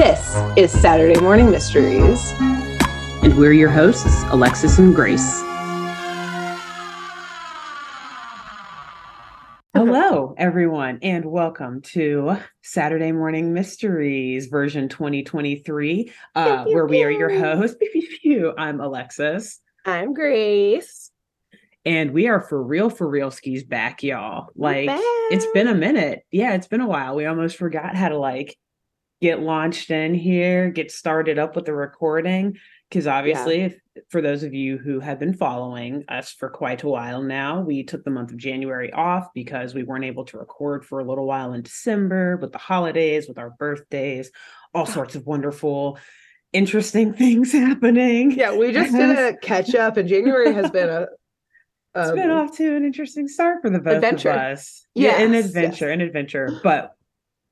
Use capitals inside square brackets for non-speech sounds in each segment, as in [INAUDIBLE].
This is Saturday Morning Mysteries. And we're your hosts, Alexis and Grace. Hello, everyone, and welcome to Saturday Morning Mysteries version 2023, uh, where we are your hosts. [LAUGHS] I'm Alexis. I'm Grace. And we are for real, for real skis back, y'all. Like, it's been a minute. Yeah, it's been a while. We almost forgot how to like get launched in here, get started up with the recording. Because obviously, yeah. if, for those of you who have been following us for quite a while now, we took the month of January off because we weren't able to record for a little while in December with the holidays, with our birthdays, all sorts of wonderful, interesting [LAUGHS] things happening. Yeah, we [LAUGHS] just did a catch up, and January has been a [LAUGHS] um, it's been off to an interesting start for the both adventure. of us. Yes, yeah, an adventure, yes. an adventure. But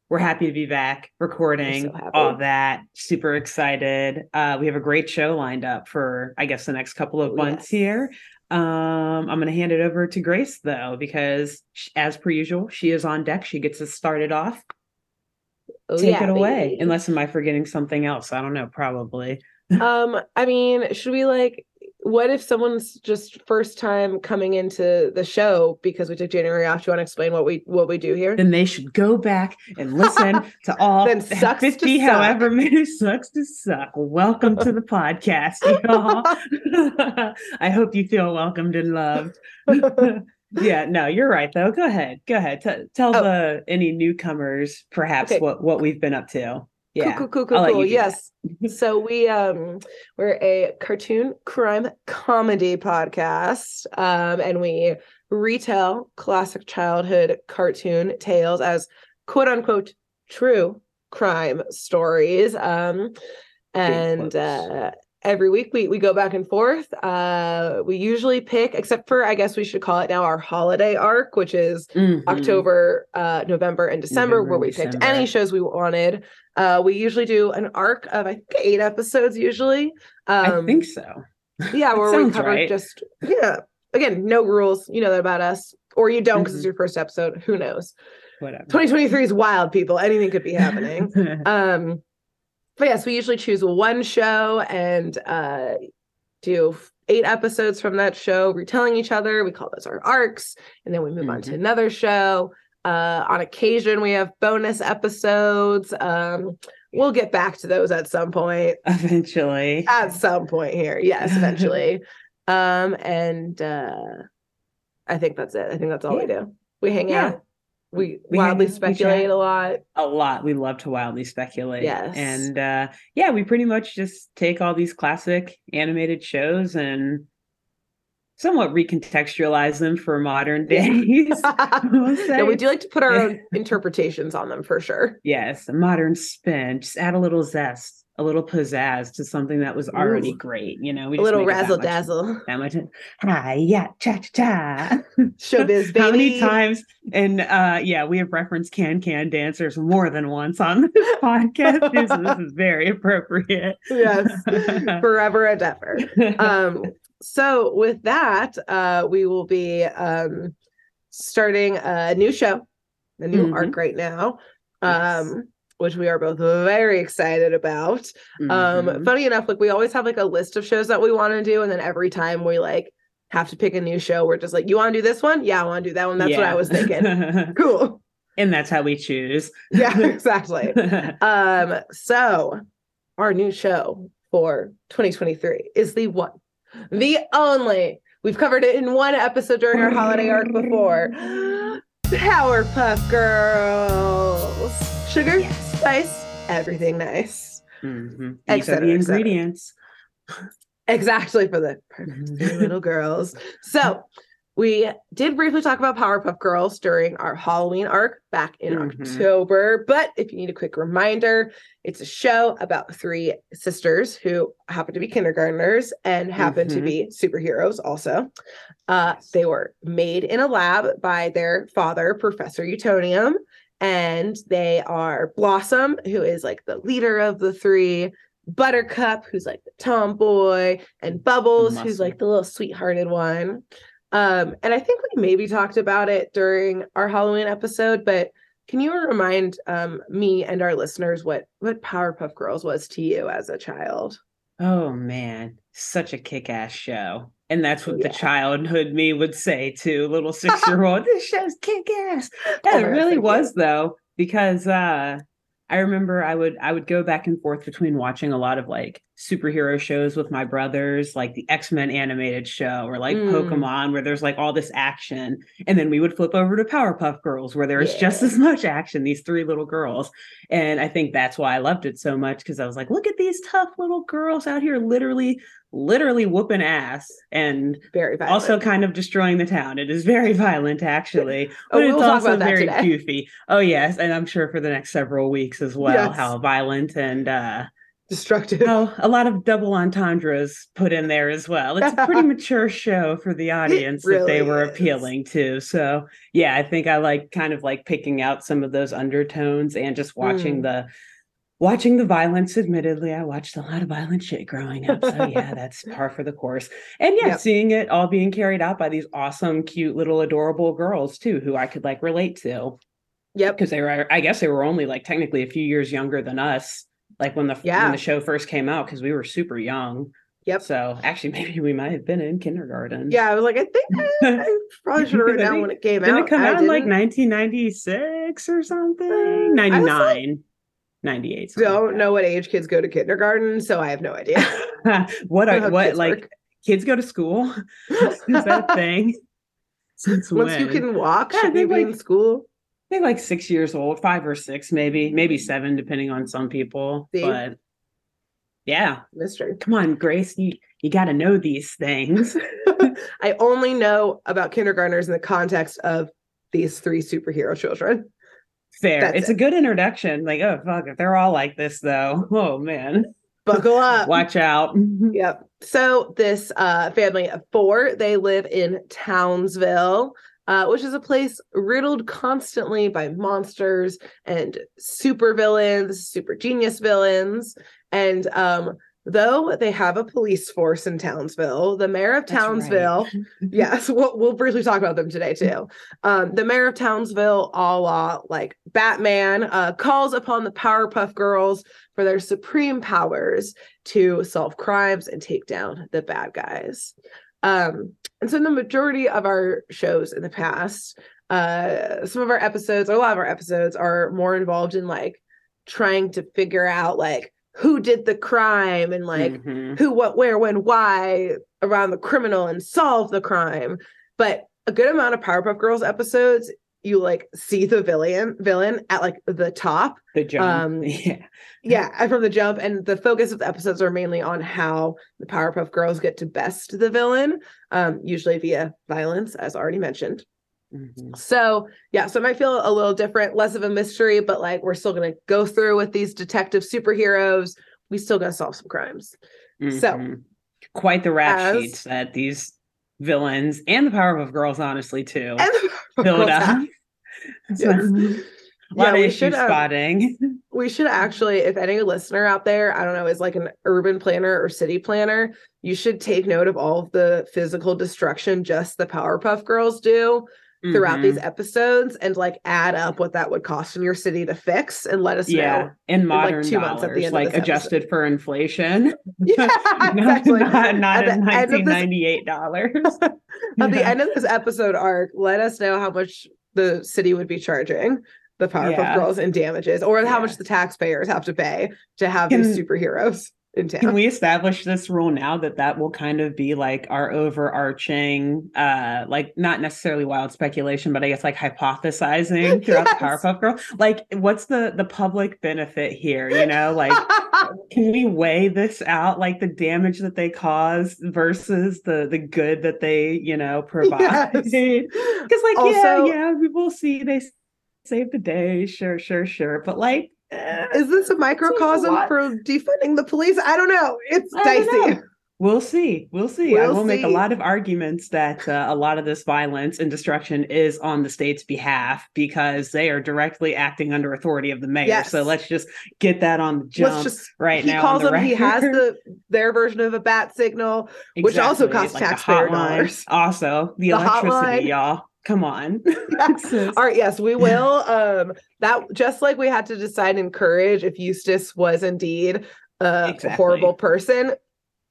we're happy to be back recording so all that. Super excited. Uh, we have a great show lined up for, I guess, the next couple of months yes. here. Um, I'm going to hand it over to Grace though, because as per usual, she is on deck. She gets us started off. Oh, Take yeah, it away. Baby. Unless am I forgetting something else? I don't know. Probably. um, I mean, should we like what if someone's just first time coming into the show because we took January off? Do you want to explain what we what we do here? Then they should go back and listen [LAUGHS] to all then sucks 50, however many sucks to suck. Welcome to the podcast, y'all. [LAUGHS] I hope you feel welcomed and loved. [LAUGHS] yeah, no, you're right though. Go ahead. Go ahead. T- tell oh. the any newcomers perhaps okay. what what we've been up to. Yeah. Cool, cool, cool, cool, cool. Yes. so we um we're a cartoon crime comedy podcast. Um and we retell classic childhood cartoon tales as quote unquote true crime stories. Um and uh every week we we go back and forth uh we usually pick except for i guess we should call it now our holiday arc which is mm-hmm. october uh november and december november, where we december. picked any shows we wanted uh, we usually do an arc of I think eight episodes usually. Um, I think so. Yeah, [LAUGHS] where we cover right. just yeah. Again, no rules. You know that about us, or you don't because mm-hmm. it's your first episode. Who knows? Whatever. 2023 is wild, people. Anything could be happening. [LAUGHS] um, but yes, we usually choose one show and uh, do eight episodes from that show, retelling each other. We call those our arcs, and then we move mm-hmm. on to mm-hmm. another show. Uh, on occasion, we have bonus episodes. Um, we'll get back to those at some point. [LAUGHS] Eventually. At some point here. Yes, eventually. [LAUGHS] um, and uh, I think that's it. I think that's all yeah. we do. We hang yeah. out. We, we wildly speculate a lot. A lot. We love to wildly speculate. Yes. And uh, yeah, we pretty much just take all these classic animated shows and somewhat recontextualize them for modern days. [LAUGHS] [LAUGHS] yeah, we do like to put our own interpretations on them for sure. Yes, a modern spin. Just add a little zest, a little pizzazz to something that was already Ooh. great. You know, we a little razzle dazzle. That much. Hi, yeah, cha cha cha. Showbiz, baby. [LAUGHS] How many times? And uh, yeah, we have referenced can can dancers more than once on this [LAUGHS] podcast. so this is very appropriate. yes, [LAUGHS] forever and ever. Um, so with that, uh, we will be um, starting a new show, a new mm-hmm. arc right now, um, yes. Which we are both very excited about. Um, mm-hmm. Um, funny enough, like we always have like a list of shows that we want to do, and then every time we like have to pick a new show, we're just like, "You want to do this one? Yeah, I want to do that one." That's yeah. what I was thinking. [LAUGHS] cool. And that's how we choose. yeah, [LAUGHS] exactly. um, so our new show for 2023 is the one the only we've covered it in one episode during our holiday arc before. [GASPS] Powerpuff Girls, sugar, yes. Spice, everything nice. Mm-hmm. The ingredients. [LAUGHS] Exactly for the perfect [LAUGHS] little girls. So we did briefly talk about Powerpuff Girls during our Halloween arc back in mm-hmm. October. But if you need a quick reminder, it's a show about three sisters who happen to be kindergartners and happen mm-hmm. to be superheroes also. Uh, they were made in a lab by their father, Professor Utonium. And they are Blossom, who is like the leader of the three, Buttercup, who's like the tomboy, and Bubbles, who's like the little sweethearted one. Um, and I think we maybe talked about it during our Halloween episode, but can you remind um, me and our listeners what what Powerpuff Girls was to you as a child? Oh man, such a kick-ass show. And that's what Yeah. the childhood me would say to little [LAUGHS] six-year-old. this show's kick-ass. Yeah, Oh, it really was though, because uh I remember I would I would go back and forth between watching a lot of like superhero shows with my brothers, like the X-Men animated show or like Mm. Pokemon, where there's like all this action. And then we would flip over to Powerpuff Girls, where there's just as much action, these three little girls. And I think that's why I loved it so much because I was like, look at these tough little girls out here literally, literally whooping ass and Very violent. also kind of destroying the town. It is very [LAUGHS] violent, actually, [LAUGHS] Oh, but we'll it's talk also very today. goofy. Oh yes, and I'm sure for the next several weeks as [LAUGHS] well, Yes. how violent and uh, destructive. how a lot of double entendres put in there as well. It's a pretty [LAUGHS] mature show for the audience that they were is. appealing to. So yeah, I think I like kind of like picking out some of those undertones and just watching Mm. the watching the violence admittedly i watched a lot of violent shit growing up so yeah [LAUGHS] that's par for the course and yeah Yep. seeing it all being carried out by these awesome cute little adorable girls too who i could like relate to Yep. because they were i guess they were only like technically a few years younger than us like when the Yeah. when the show first came out because we were super young Yep. so actually [LAUGHS] maybe we might have been in kindergarten Yeah, I was like, I think I, [LAUGHS] I probably should have written down when it came didn't out. it come I out in like didn't. 1996 or something Uh, I was like- 99 98 something don't that. know what age kids go to kindergarten, so I have no idea. [LAUGHS] what are what kids like work. kids go to school? Is that a thing? Since Once when? you can walk, Yeah, should they be in school? I think like six years old, five or six, maybe, maybe seven, depending on some people. See? But yeah, Mystery. come on, Grace, you you got to know these things. [LAUGHS] [LAUGHS] I only know about kindergartners in the context of these three superhero children. Fair. That's it's a good introduction. Like, oh fuck, if they're all like this though, oh man, Buckle [LAUGHS] up. watch out. Yep. So this uh, family of four, they live in Townsville, uh, which is a place riddled constantly by monsters and super villains, super genius villains. And um, though they have a police force in Townsville, the mayor of That's right. Townsville, [LAUGHS] yes, we'll, we'll briefly talk about them today too. Um, the mayor of Townsville, a la like Batman, uh, calls upon the Powerpuff Girls for their supreme powers to solve crimes and take down the bad guys. Um, and so in the majority of our shows in the past, uh, some of our episodes, or a lot of our episodes, are more involved in like trying to figure out like who did the crime and like Mhm. who, what, where, when, why around the criminal and solve the crime. But a good amount of Powerpuff Girls episodes, you like see the villain villain at like the top. the jump. um, [LAUGHS] yeah. Yeah, from the jump. And the focus of the episodes are mainly on how the Powerpuff Girls get to best the villain, um, usually via violence, as already mentioned. Mhm. So yeah, so it might feel a little different, less of a mystery, but like we're still gonna go through with these detective superheroes. We still gonna solve some crimes. So, Mhm. quite the rap as- sheets that these villains and the Powerpuff Girls, honestly, too, Build up. Yes. Yeah, we should, um, spotting. [LAUGHS] we should actually, if any listener out there, I don't know, is like an urban planner or city planner, you should take note of all of the physical destruction just the Powerpuff Girls do throughout Mhm. these episodes and like add up what that would cost in your city to fix and let us yeah, know. in like, modern two months at the dollars, end like adjusted for inflation. [LAUGHS] Yeah, [LAUGHS] not, exactly. not, not At in of this- 1998 dollars. [LAUGHS] At the end of this episode arc, let us know how much the city would be charging the Powerpuff Yeah. Girls in damages or how Yeah. much the taxpayers have to pay to have Can- these superheroes in town. Can we establish this rule now that that will kind of be like our overarching, uh, like not necessarily wild speculation, but I guess like hypothesizing [LAUGHS] throughout Yes. the Powerpuff Girl? Like, what's the the public benefit here? You know, like [LAUGHS] can we weigh this out, like the damage that they cause versus the the good that they, you know, provide? Yes. [LAUGHS] Because like, Also- yeah, yeah, we will see they save the day, sure, sure, sure, but like. Is this a microcosm lot. for defunding the police? I don't know. It's I don't dicey. know. We'll see. We'll see. I We'll will make a lot of arguments that uh, a lot of this violence and destruction is on the state's behalf because they are directly acting under authority of the mayor. Yes. So let's just get that on the jump Let's just right he now. calls on the them he has the their version of a bat signal. which also costs the taxpayer dollars. Also, the, The electricity, hotline. y'all. Come on. [LAUGHS] All right, yes, we will. Um, that just like we had to decide in courage if Eustace was indeed a Exactly. horrible person.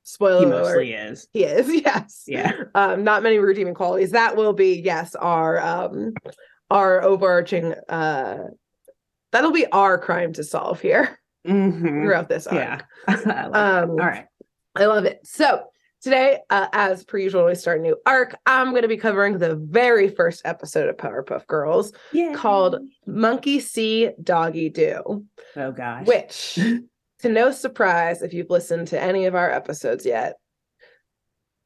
Spoiler he alert. mostly is. He is, [LAUGHS] yes. Yeah. Um, not many redeeming qualities. That will be, yes, our um our overarching uh that'll be our crime to solve here Mhm. throughout this arc. Yeah. [LAUGHS] I like that. Um All right. I love it. So today, uh, as per usual, when we start a new arc, I'm going to be covering the very first episode of Powerpuff Girls Yeah. called Monkey See, Doggie Do, Oh gosh. which, [LAUGHS] to no surprise, if you've listened to any of our episodes yet,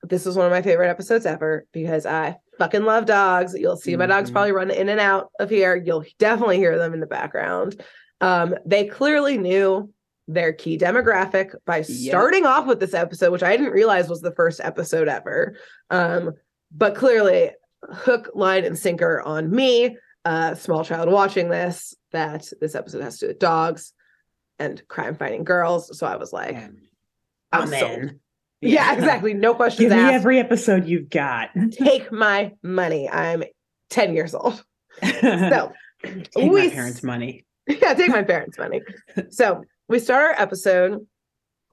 this was one of my favorite episodes ever because I fucking love dogs. You'll see my dogs Mhm. probably run in and out of here. You'll definitely hear them in the background. Um, they clearly knew their key demographic by Yep. starting off with this episode, which I didn't realize was the first episode ever. Um, but clearly, hook, line, and sinker on me, a small child watching this, that this episode has to do with dogs and crime fighting girls. So I was like, Yeah. I'm I'm sold. in. [LAUGHS] yeah, exactly. No questions Give me asked. every episode you've got. Take my money. I'm 10 years old. so [LAUGHS] So take we my parents' money. [LAUGHS] yeah, take my parents' money. So we start our episode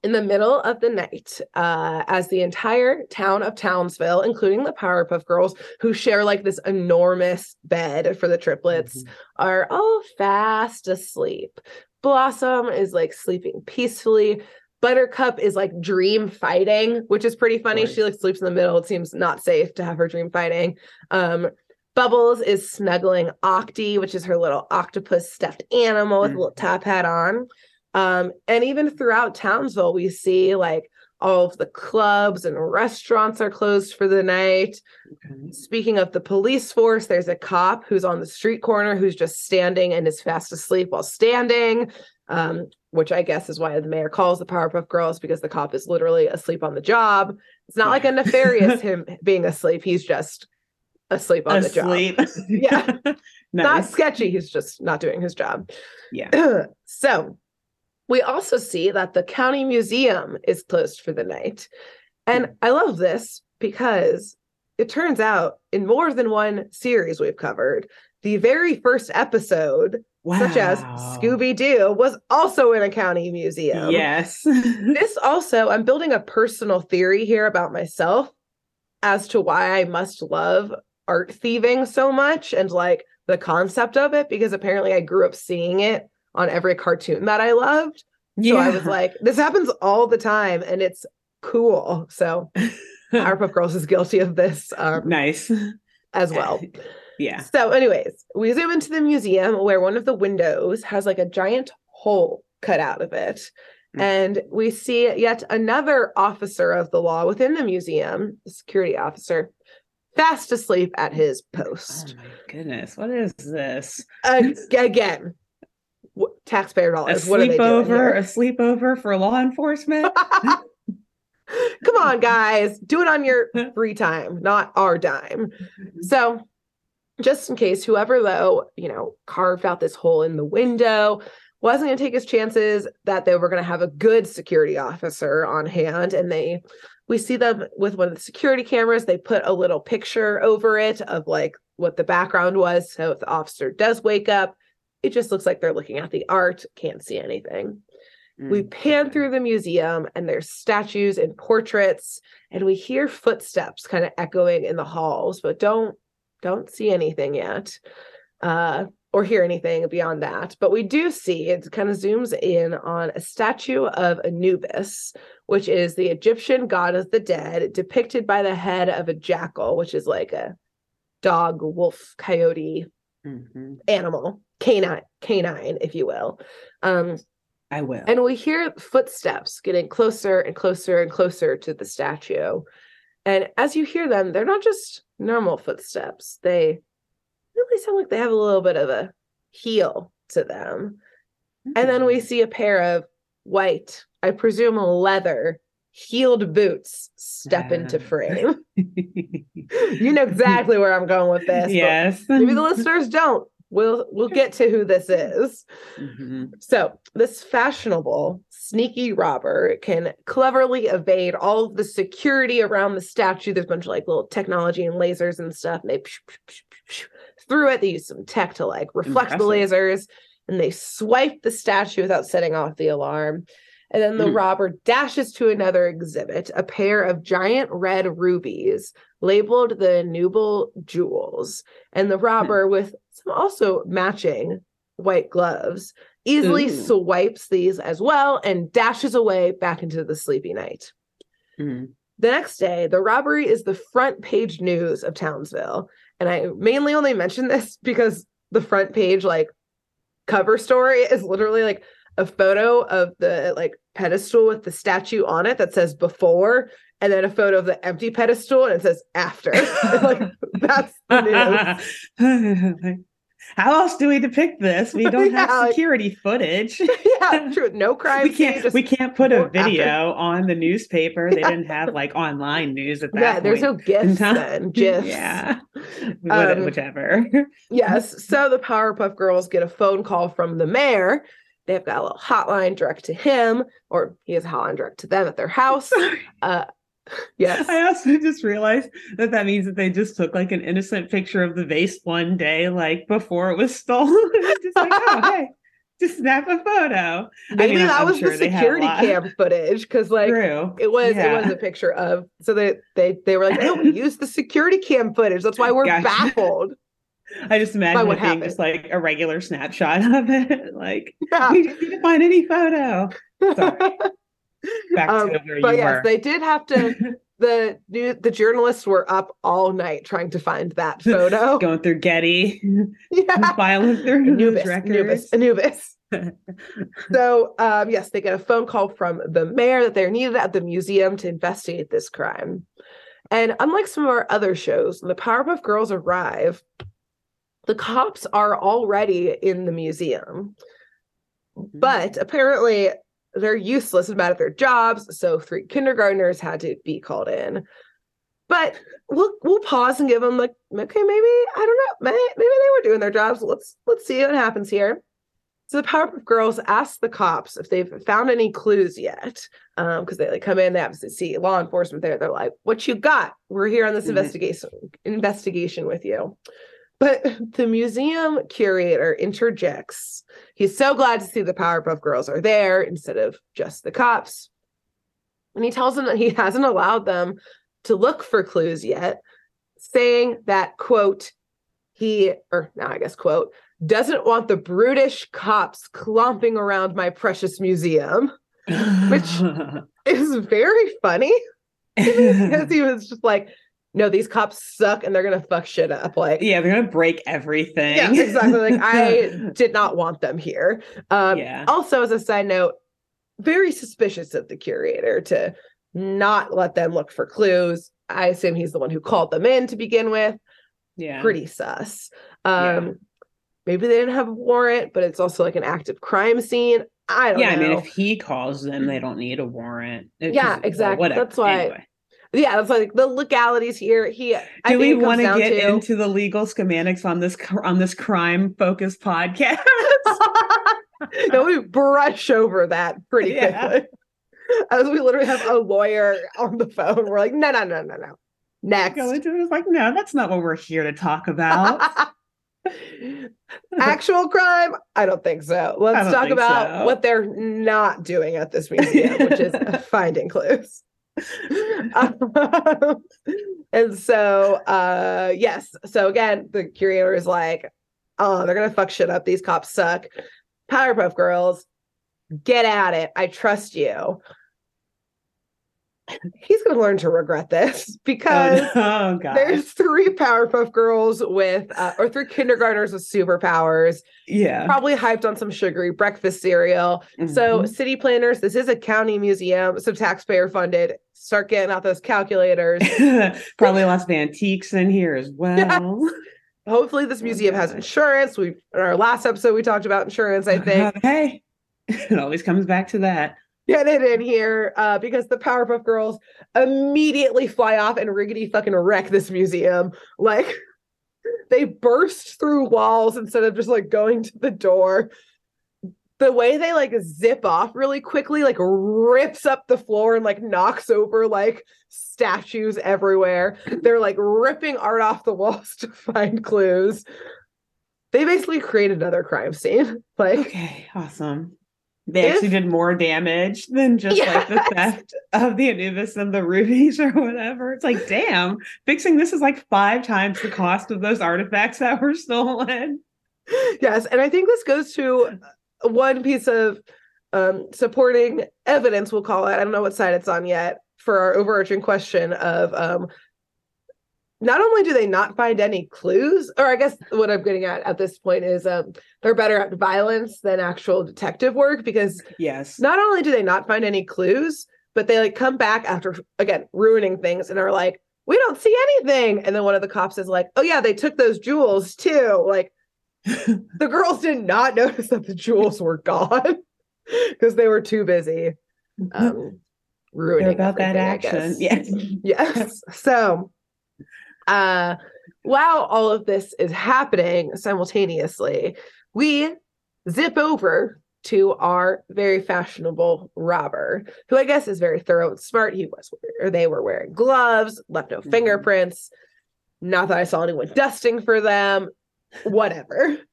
in the middle of the night uh, as the entire town of Townsville, including the Powerpuff Girls, who share like this enormous bed for the triplets, Mhm. are all fast asleep. Blossom is like sleeping peacefully. Buttercup is like dream fighting, which is pretty funny. She course. like sleeps in the middle. It seems not safe to have her dream fighting. Um, Bubbles is snuggling Octi, which is her little octopus stuffed animal with a little Mhm. top hat on. Um, and even throughout Townsville, we see like all of the clubs and restaurants are closed for the night. Okay. Speaking of the police force, there's a cop who's on the street corner who's just standing and is fast asleep while standing, um, which I guess is why the mayor calls the Powerpuff Girls because the cop is literally asleep on the job. It's not like a nefarious [LAUGHS] him being asleep; he's just asleep on the job. Asleep. Yeah. [LAUGHS] Not sketchy; he's just not doing his job. Yeah. [CLEARS THROAT] so we also see that the county museum is closed for the night. And hmm. I love this because it turns out in more than one series we've covered, the very first episode, Wow. such as Scooby Doo, was also in a county museum. Yes. [LAUGHS] This also, I'm building a personal theory here about myself as to why I must love art thieving so much and like the concept of it, because apparently I grew up seeing it on every cartoon that I loved. So I was like, this happens all the time and it's cool. So [LAUGHS] Powerpuff Girls is guilty of this um, nice. as well. [LAUGHS] Yeah. So, anyways, we zoom into the museum where one of the windows has like a giant hole cut out of it. Mm. And we see yet another officer of the law within the museum, the security officer, fast asleep at his Oh post. my goodness. What is this? Ag- again, wh- taxpayer A dollars. What are they doing sleepover, a sleepover for law enforcement? [LAUGHS] Come on, guys, do it on your [LAUGHS] free time, not our dime. So, just in case, whoever though, you know, carved out this hole in the window wasn't going to take his chances that they were going to have a good security officer on hand. And they, we see them with one of the security cameras. They put a little picture over it of like what the background was. So if the officer does wake up, it just looks like they're looking at the art, can't see anything. We Mm, pan okay. through the museum and there's statues and portraits and we hear footsteps kind of echoing in the halls, but don't don't see anything yet. Uh or hear anything beyond that. But we do see it kind of zooms in on a statue of Anubis, which is the Egyptian god of the dead, depicted by the head of a jackal, which is like a dog, wolf, coyote Mhm. animal, canine, canine, if you will. Um, I will. and we hear footsteps getting closer and closer and closer to the statue. And as you hear them, they're not just normal footsteps. They really sound like they have a little bit of a heel to them. And then we see a pair of white, I presume leather, heeled boots step into Ah. [LAUGHS] frame. [LAUGHS] you know exactly where I'm going with this. yes. Maybe the listeners don't. we'll we'll get to who this is. Mm-hmm. So, this fashionable, sneaky robber can cleverly evade all of the security around the statue. There's a bunch of like little technology and lasers and stuff. And they through it. They use some tech to like reflect Impressive. the lasers and they swipe the statue without setting off the alarm. And then the mm. robber dashes to another exhibit, a pair of giant red rubies labeled the Nubile jewels. And the hmm. robber, mm. with some also matching white gloves, easily Ooh. swipes these as well and dashes away back into the sleepy night. Mm. The next day, the robbery is the front page news of Townsville. And I mainly only mention this [LAUGHS] because the front page, like, cover story is literally like a photo of the like pedestal with the statue on it that says before and then a photo of the empty pedestal and it says after. [LAUGHS] like that's [LAUGHS] the news. How else do we depict this? We don't yeah, have security like, footage. [LAUGHS] yeah, true. No crime. we can't. We can't put a video after. on the newspaper. They yeah. didn't have like online news at that. Yeah, there's no gifs then. GIFs. Yeah, um, whichever. yes. So the Powerpuff Girls get a phone call from the mayor. They've got a little hotline direct to him, or he has a hotline direct to them at their house. Uh, [LAUGHS] Yes. I also just realized that that means that they just took like an innocent picture of the vase one day, like before it was stolen. [LAUGHS] just like, oh, hey, just snap a photo. Maybe I mean, that I'm, was sure the security cam footage because, like, True. it was yeah. it was a picture of. So they they they were like, no, we [LAUGHS] used the security cam footage. That's why we're gotcha. baffled. I just imagine it being happened. just like a regular snapshot [LAUGHS] of it. Like, yeah. we just need to find any photo. Sorry. [LAUGHS] Back um, to where but yes, were. they did have to. [LAUGHS] the new the journalists were up all night trying to find that photo, going through Getty, yeah, filing through Anubis, records. Anubis, Anubis. so um, yes, they get a phone call from the mayor that they're needed at the museum to investigate this crime. And unlike some of our other shows, the Powerpuff Girls arrive. The cops are already in the museum. Mm-hmm. But apparently, they're useless and bad at their jobs. So three kindergartners had to be called in. But we'll we'll pause and give them like, okay, maybe I don't know, maybe, maybe they were doing their jobs. Let's let's see what happens here. So the Powerpuff Girls ask the cops if they've found any clues yet, because um, they like come in, they obviously see law enforcement there. They're like, "What you got? We're here on this mm-hmm. investigation investigation with you." But [LAUGHS] the museum curator interjects. He's so glad to see the Powerpuff Girls are there instead of just the cops. And he tells them that he [LAUGHS] hasn't allowed them to look for clues yet, saying that, quote, he, or now I guess, quote, doesn't want the brutish cops clomping around my precious museum, which [LAUGHS] is very funny because he was just like, no, these cops suck and they're gonna fuck shit up. Like, yeah, they're gonna break everything. Yeah, exactly. Like, [LAUGHS] I did not want them here. Um, yeah. Also, as a side note, very suspicious of the curator to not let them look for clues. I assume he's the one who called them in to begin with. Yeah, pretty sus. Um, yeah. maybe they didn't have a warrant, but it's also like an active crime scene. I don't yeah, know. I mean, if he calls them, they don't need a warrant. yeah, exactly. That's why. Anyway yeah, it's like the legalities here. He do we want to get to... into the legal schematics on this on this crime focused podcast? [LAUGHS] no, we brush over that pretty yeah. quickly. [LAUGHS] As we literally have a lawyer on the phone, we're like, no, no, no, no, no. Next, go into it. It's like, no, that's not what we're here to talk about. [LAUGHS] Actual crime? I don't think so. Let's talk about so. what they're not doing at this museum, which is finding clues. [LAUGHS] and so uh yes. So again the curator is like oh they're gonna fuck shit up. These cops suck. Powerpuff girls get at it. I trust you he's going to learn to regret this [LAUGHS] because oh, oh, there's three Powerpuff Girls with, uh, or three kindergartners with superpowers. Yeah. Probably hyped on some sugary breakfast cereal. Mm-hmm. So, city planners, this is a county museum, so taxpayer funded. Start getting out those calculators. [LAUGHS] Probably lots of antiques in here as [LAUGHS] well. Yeah. Hopefully, this museum has insurance. We in our last episode we talked about insurance. I think. Hey, it always comes back to that get it in here uh, because the Powerpuff Girls immediately fly off and riggedy fucking wreck this museum. Like, [LAUGHS] they burst through walls instead of just like going to the door. The way they like zip off really quickly like rips up the floor and like knocks over like statues everywhere. They're like ripping art off the walls [LAUGHS] to find clues. They basically create another crime scene. Like okay awesome they if, actually did more damage than just yes. like the [LAUGHS] theft of the Anubis and the rubies or whatever. It's like, damn, fixing this is like five times the cost of those artifacts that were stolen. Yes, and I think this goes to one piece of um, supporting evidence, we'll call it. I don't know what side it's on yet for our overarching question of um, not only do they not find any clues, or I guess what I'm getting at at this point is um, they're better at violence than actual detective work because yes, not only do they not find any clues, but they like come back after again ruining things and are like, we don't see anything. And then one of the cops is like, oh yeah, they took those jewels too. Like [LAUGHS] the girls did not notice that the jewels were gone [LAUGHS] because they were too busy um, ruining about that action. Yes. yes. So, uh, while all of this is happening simultaneously, we zip over to our very fashionable robber, who I guess is very thorough and smart. He was, or they were wearing gloves, left no mm-hmm. fingerprints. Not that I saw anyone dusting for them whatever. [LAUGHS]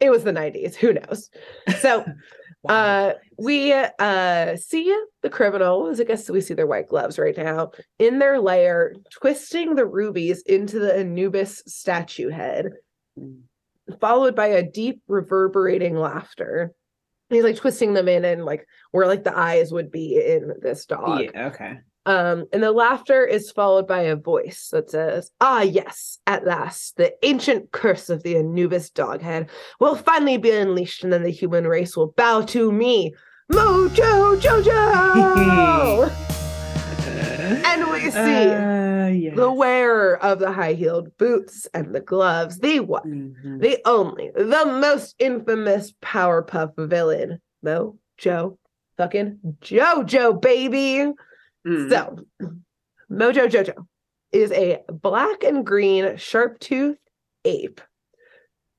It was the 90s. Who knows? So [LAUGHS] uh we uh see the criminals. I guess we see their white gloves right now in their lair, twisting the rubies into the Anubis statue head, followed by a deep reverberating laughter. He's like twisting them in and like where like the eyes would be in this dog. Yeah, okay. Um, and the laughter is followed by a voice that says, Ah, yes, at last, the ancient curse of the Anubis doghead will finally be unleashed, and then the human race will bow to me, Mojo Jojo! [LAUGHS] and we see uh, yes. the wearer of the high heeled boots and the gloves, the one, mm-hmm. the only, the most infamous Powerpuff villain, Mojo fucking Jojo, baby. Mm. So, Mojo Jojo is a black and green sharp tooth ape.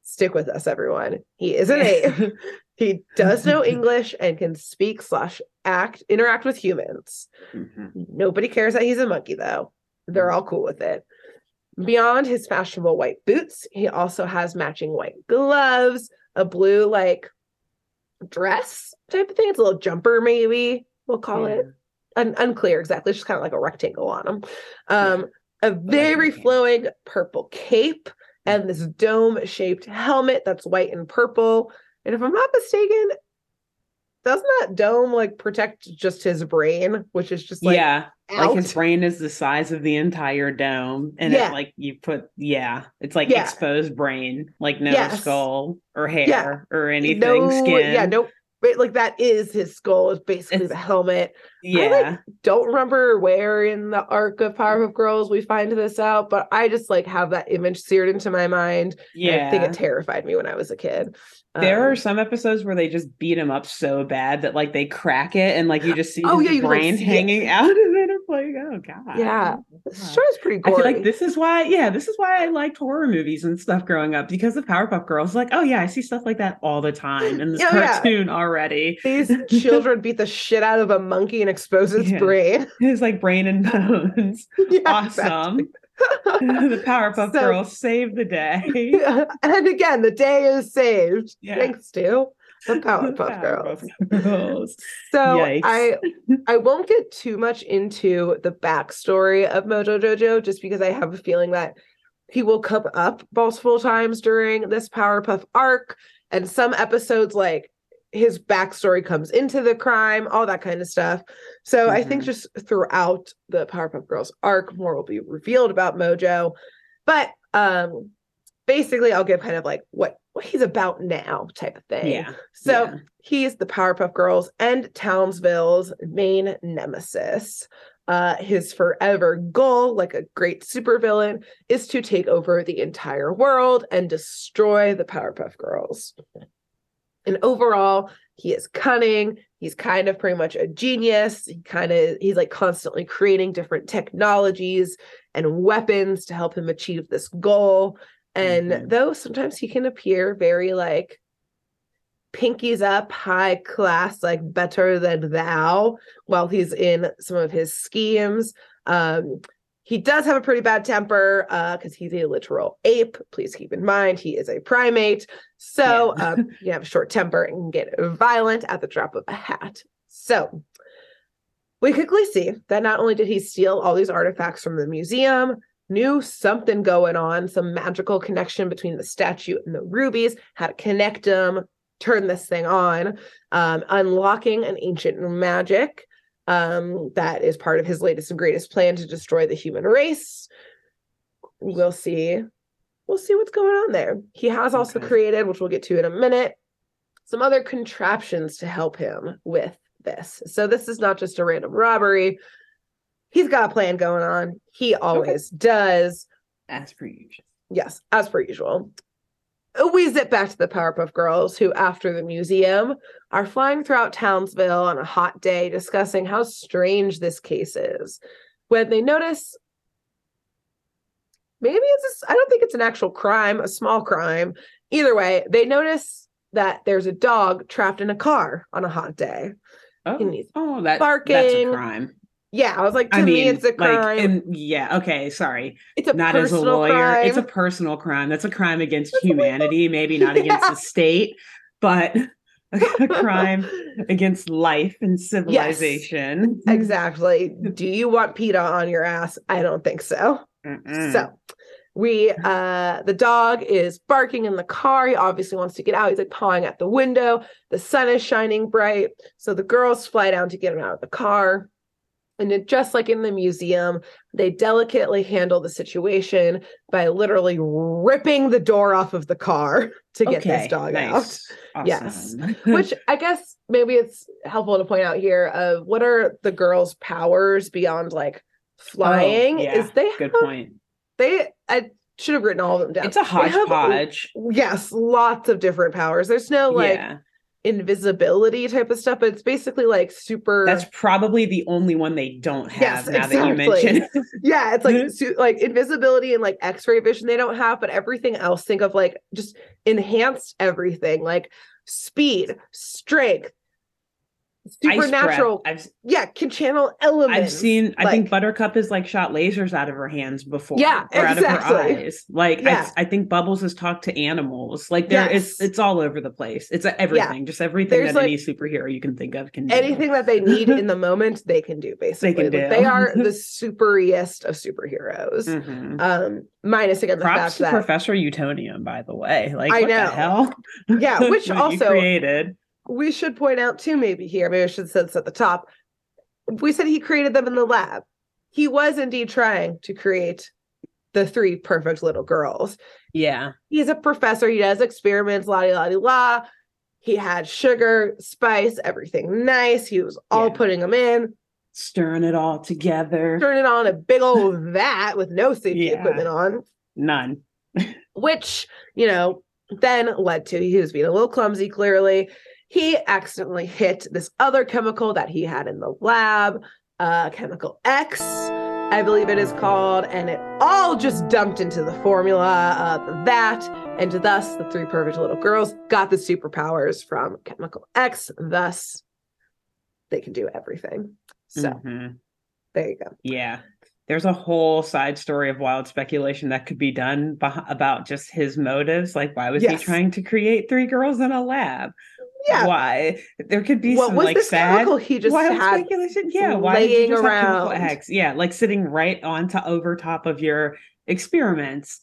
Stick with us, everyone. He is an ape. [LAUGHS] he does know [LAUGHS] English and can speak slash act interact with humans. Mm-hmm. Nobody cares that he's a monkey, though. They're all cool with it. Beyond his fashionable white boots, he also has matching white gloves, a blue like dress type of thing. It's a little jumper, maybe we'll call yeah. it un- unclear exactly. It's just kind of like a rectangle on them. Um. A very flowing purple cape and this dome shaped helmet that's white and purple. And if I'm not mistaken, doesn't that dome like protect just his brain, which is just like yeah, out? like his brain is the size of the entire dome, and yeah. it like you put yeah, it's like yeah. exposed brain, like no yes. skull or hair yeah. or anything, no, skin. Yeah, no but like that is his skull is basically it's, the helmet. Yeah I, like, don't remember where in the arc of powerpuff girls we find this out but i just like have that image seared into my mind yeah i think it terrified me when i was a kid. There um, are some episodes where they just beat him up so bad that like they crack it and like you just see oh, his yeah, brain hanging it. out of it [LAUGHS] like oh god yeah oh, this show is pretty gory. I feel like this is why yeah this is why I liked horror movies and stuff growing up because of Powerpuff Girls like oh yeah I see stuff like that all the time in this oh, cartoon yeah. already these [LAUGHS] children beat the shit out of a monkey and expose its yeah. brain [LAUGHS] it's like brain and bones yeah, awesome exactly. the Powerpuff so, Girls saved the day. And again, the day is saved. Yeah. Thanks to the Powerpuff, Girls. Girls. [LAUGHS] So Yikes. I [LAUGHS] I won't get too much into the backstory of Mojo Jojo just because I have a feeling that he will come up multiple times during this Powerpuff arc. And some episodes like his backstory comes into the crime, all that kind of stuff. So mm-hmm. I think mm-hmm. just throughout the Powerpuff Girls arc, more will be revealed about Mojo. But um basically I'll give kind of like what what he's about now type of thing. Yeah. So yeah. he's the Powerpuff Girls and Townsville's main nemesis. Uh, his forever goal, like a great supervillain, is to take over the entire world and destroy the Powerpuff Girls. And overall, he is cunning. He's kind of pretty much a genius. He kind of he's like constantly creating different technologies and weapons to help him achieve this goal. And Mhm. though sometimes he can appear very like pinkies up, high class, like better than thou, while he's in some of his schemes. Um, he does have a pretty bad temper uh because he's a literal ape. Please keep in mind he is a primate. So Yeah. [LAUGHS] um you have a short temper and can get violent at the drop of a hat. So we quickly see that not only did he steal all these artifacts from the museum, knew something going on, some magical connection between the statue and the rubies, how to connect them, turn this thing on, um, unlocking an ancient magic um, that is part of his latest and greatest plan to destroy the human race. We'll see. We'll see what's going on there. He has also Okay. created, which we'll get to in a minute, some other contraptions to help him with this. So this is not just a random robbery. He's got a plan going on. He always does. As per usual. Yes, as per usual. We zip back to the Powerpuff Girls, who, after the museum, are flying throughout Townsville on a hot day, discussing how strange this case is. When they notice, maybe it's, I don't think it's an actual crime, a small crime. Either way, they notice that there's a dog trapped in a car on a hot day. Oh, oh that, that's a crime. Yeah, I was like, to I me, mean, it's a crime. like, and yeah, okay, sorry. it's a Not as a lawyer. crime. It's a personal crime. That's a crime against That's what I humanity, maybe not [LAUGHS] against the state, but [LAUGHS] a [LAUGHS] crime against life and civilization. exactly. Do you want PETA on your ass? I don't think so. Mm-mm. So we uh the dog is barking in the car. He obviously wants to get out. He's like pawing at the window. The sun is shining bright. So the girls fly down to get him out of the car. And it, just like in the museum, they delicately handle the situation by literally ripping the door off of the car [LAUGHS] to get this dog out. nice. Yes. [LAUGHS] Which I guess maybe it's helpful to point out here of what are the girls' powers beyond like flying? Oh, yeah. Is they good have, point. they I should have written all of them down. It's a They have- hodgepodge. yes, lots of different powers. There's no like yeah. Invisibility type of stuff, but it's basically like super That's probably the only one they don't have Yes, now that you exactly. mention. [LAUGHS] yeah, it's like [LAUGHS] su- like invisibility and like x-ray vision they don't have, but everything else think of like just enhanced everything, like speed, strength. Supernatural. I've Yeah, can channel elements. I've seen. I think Buttercup has like shot lasers out of her hands before. Yeah, or out of her exactly. eyes. Like Yeah. I, I think Bubbles has talked to animals. Like there, it's Yes. it's all over the place. It's everything. Just everything There's, that like, any superhero you can think of can do. anything that they need in the [LAUGHS] moment, they can do basically. can Like, they are the [LAUGHS] superiest of superheroes. Mhm. Um, minus again the Props fact to that Professor Utonium, by the way. Like I what know. the hell? Yeah, [LAUGHS] which also- created. We should point out too, maybe here, maybe I should say this at the top. We said he created them in the lab. He was indeed trying to create the three perfect little girls. Yeah. He's a professor, he does experiments, la di la di la. He had sugar, spice, everything nice. He was all Yeah. putting them in, Stirring it all together. turning it on a big old [LAUGHS] vat with no safety Yeah. equipment on. None. [LAUGHS] which you know then led to he was being a little clumsy clearly he accidentally hit this other chemical that he had in the lab uh chemical x i believe it is called and it all just dumped into the formula of that and thus the three perfect little girls got the superpowers from chemical x thus they can do everything so Mhm. there you go Yeah. There's a whole side story of wild speculation that could be done about just his motives. Like, why was Yes. he trying to create three girls in a lab? Yeah Why? There could be what some was like this sad he just wild had speculation. Yeah. Why did you laying just chemical around? X? Yeah. Like sitting right on to over top of your experiments.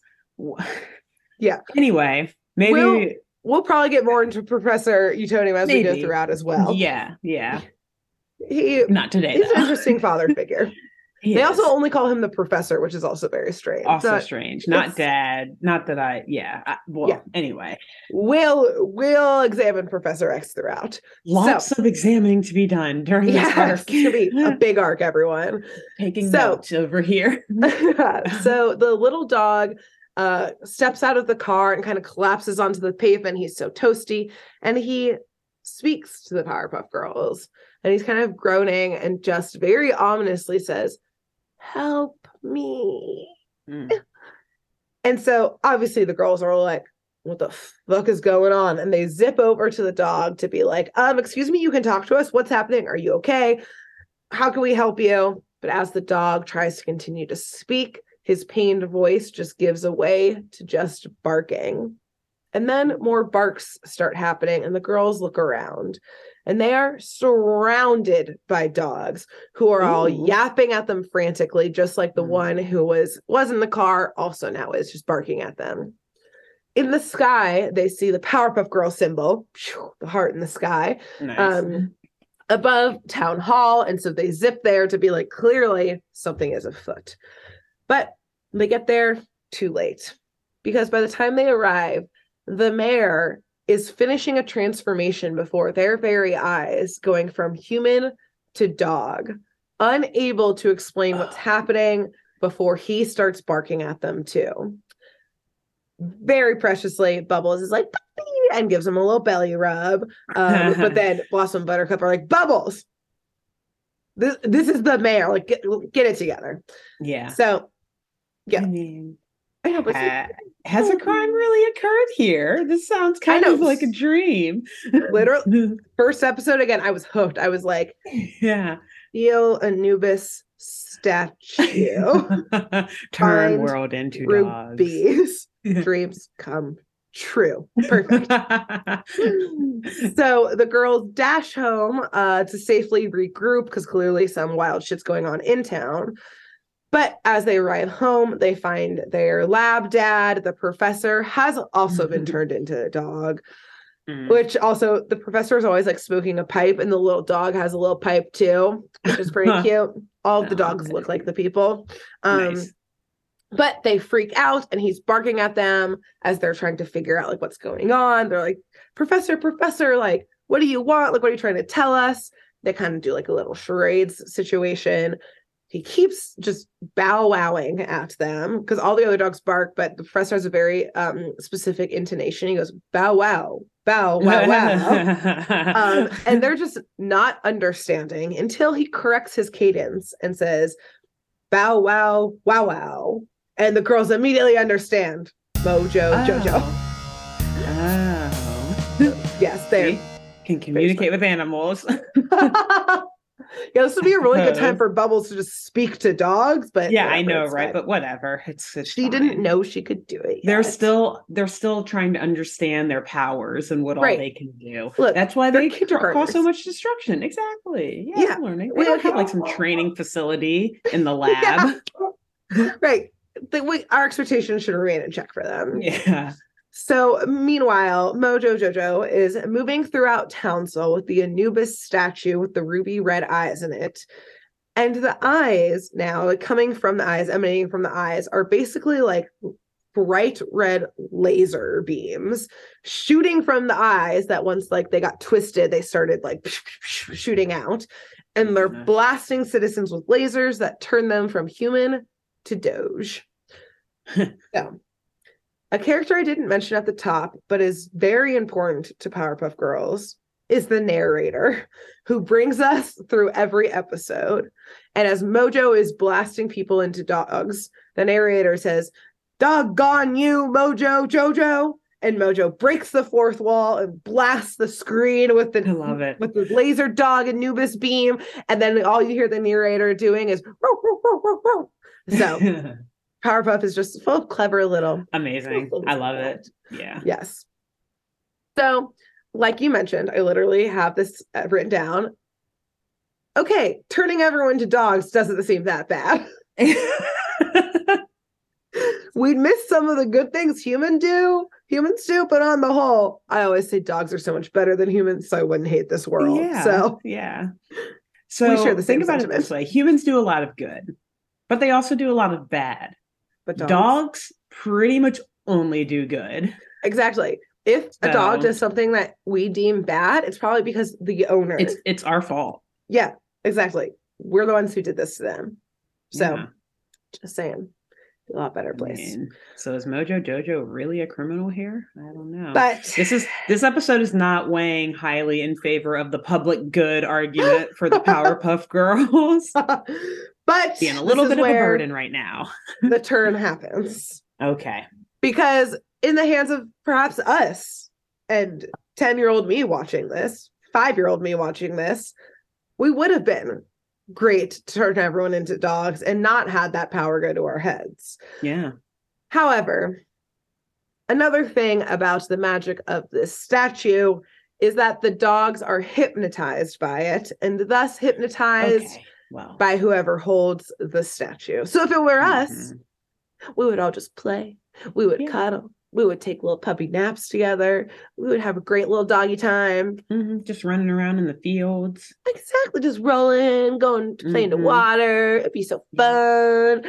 Yeah. Anyway, maybe. We'll- we'll probably get more into Professor Utonium as we go throughout as well. yeah. Yeah. He Not today. he's an interesting father [LAUGHS] figure. He they is. also only call him the professor, which is also very strange. also But strange. Not dad. Not that I. Yeah. I, well. Yeah. Anyway. we'll we'll examine Professor X throughout. Lots of examining to be done during this Yes, arc. it's gonna be a [LAUGHS] big arc, everyone. Taking So- notes over here. [LAUGHS] [LAUGHS] so the little dog uh steps out of the car and kind of collapses onto the pavement. He's so toasty, and he speaks to the Powerpuff Girls, and he's kind of groaning and just very ominously says, "Help me." Mm. And so obviously the girls are like, what the fuck is going on? And they zip over to the dog to be like, um, excuse me, you can talk to us. What's happening? Are you okay? How can we help you? But as the dog tries to continue to speak, his pained voice just gives away to just barking. And then more barks start happening, and the girls look around and they are surrounded by dogs who are Ooh. all yapping at them frantically just like the mm. one who was was in the car also now is just barking at them in the sky they see the powerpuff girl symbol the heart in the sky nice. um, above town hall and so they zip there to be like clearly something is afoot but they get there too late because by the time they arrive the mayor is finishing a transformation before their very eyes, going from human to dog, unable to explain what's happening before he starts barking at them too. Very preciously, Bubbles is like, Puppy! and gives him a little belly rub. Um, but [LAUGHS] then Blossom Buttercup are like, Bubbles, this this is the mayor. Like, get, get it together. Yeah. So, yeah. I mean, I know, but uh, has a crime really occurred here? This sounds kind of like a dream. Literally, [LAUGHS] first episode again, I was hooked. I was like, yeah, Eel Anubis statue. [LAUGHS] Turn world into rubies. dogs. [LAUGHS] Dreams come true. Perfect. so the girls dash home uh, to safely regroup because clearly some wild shit's going on in town. But as they arrive home, they find their lab dad, the professor, has also been [LAUGHS] turned into a dog. Mm. Which also the professor is always like smoking a pipe, and the little dog has a little pipe too, which is pretty [LAUGHS] cute. All the dogs look like the people. Um, nice. But they freak out, and he's barking at them as they're trying to figure out like what's going on. They're like, "Professor, Professor, like, what do you want? Like, what are you trying to tell us?" They kind of do like a little charades situation he keeps just bow wowing at them because all the other dogs bark, but the professor has a very um, specific intonation. He goes, bow wow, bow wow wow. [LAUGHS] um, and they're just not understanding until he corrects his cadence and says, bow wow, wow wow. And the girls immediately understand Mojo, oh. Jojo. Oh. yes, they can communicate with animals. [LAUGHS] [LAUGHS] yeah, this would be a really good time for Bubbles to just speak to dogs, but yeah, I know, right? Fine. But whatever, it's, it's she fine. didn't know she could do it. Yet. They're still they're still trying to understand their powers and what right. all they can do. Look, that's why they cause so much destruction. Exactly. Yeah, yeah. learning. We don't have like some training facility in the [LAUGHS] lab. Right. The, we, our expectations should remain in check for them. Yeah. So, meanwhile, Mojo Jojo is moving throughout Townsville with the Anubis statue with the ruby red eyes in it. And the eyes now, like coming from the eyes, emanating from the eyes, are basically like bright red laser beams shooting from the eyes that once like they got twisted, they started like shooting out. And they're mm-hmm. blasting citizens with lasers that turn them from human to doge. [LAUGHS] so a character I didn't mention at the top, but is very important to Powerpuff Girls, is the narrator who brings us through every episode. And as Mojo is blasting people into dogs, the narrator says, Doggone you, Mojo Jojo. And Mojo breaks the fourth wall and blasts the screen with the I love it. with the laser dog Anubis beam. And then all you hear the narrator doing is row, row, row, so [LAUGHS] Powerpuff is just full of clever little amazing. I love it. Yeah. Yes. So, like you mentioned, I literally have this uh, written down. Okay, turning everyone to dogs doesn't seem that bad. [LAUGHS] We'd miss some of the good things human do, humans do, but on the whole, I always say dogs are so much better than humans, so I wouldn't hate this world. Yeah, so yeah. So we share the same think about sentiment. it this way: humans do a lot of good, but they also do a lot of bad. But dogs, dogs pretty much only do good. Exactly. If so, a dog does something that we deem bad, it's probably because the owner. It's it's our fault. Yeah, exactly. We're the ones who did this to them. So, yeah. just saying, a lot better place. so is Mojo Jojo really a criminal here? I don't know. But this is this episode is not weighing highly in favor of the public good argument for the [LAUGHS] Powerpuff Girls. [LAUGHS] But being a little bit of a burden right now. [LAUGHS] the turn happens. Okay. because in the hands of perhaps us and 10 year old me watching this, five year old me watching this, we would have been great to turn everyone into dogs and not had that power go to our heads. Yeah. However, another thing about the magic of this statue is that the dogs are hypnotized by it and thus hypnotized Okay. Well, by whoever holds the statue. So if it were us, mhm. we would all just play. We would Yeah. cuddle. We would take little puppy naps together. We would have a great little doggy time. Mhm. just running around in the fields. Exactly, just rolling, going to play in the water. It'd be so fun.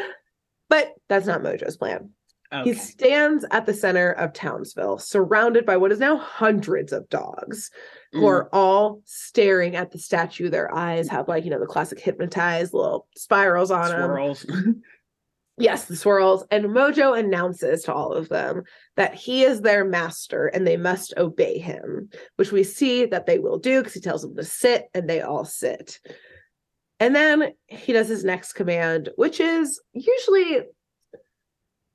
But that's not Mojo's plan. Okay. He stands at the center of Townsville, surrounded by what is now hundreds of dogs who Mm. are all staring at the statue. Their eyes have, like, you know, the classic hypnotized little spirals on them. swirls. [LAUGHS] Yes, the swirls. And Mojo announces to all of them that he is their master and they must obey him, which we see that they will do because he tells them to sit and they all sit. And then he does his next command, which is usually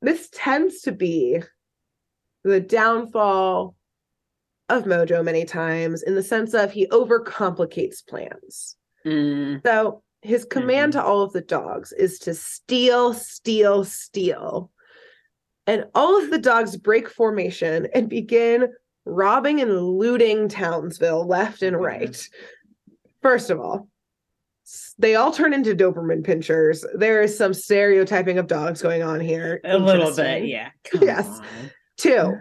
this tends to be the downfall of Mojo many times in the sense of he overcomplicates plans. Mm. So his command to all of the dogs is to steal, steal, steal. And all of the dogs break formation and begin robbing and looting Townsville left and Mhm. right. First of all, they all turn into Doberman pinschers. There is some stereotyping of dogs going on here. A little bit, yeah. [LAUGHS] Come Yes. on. Two,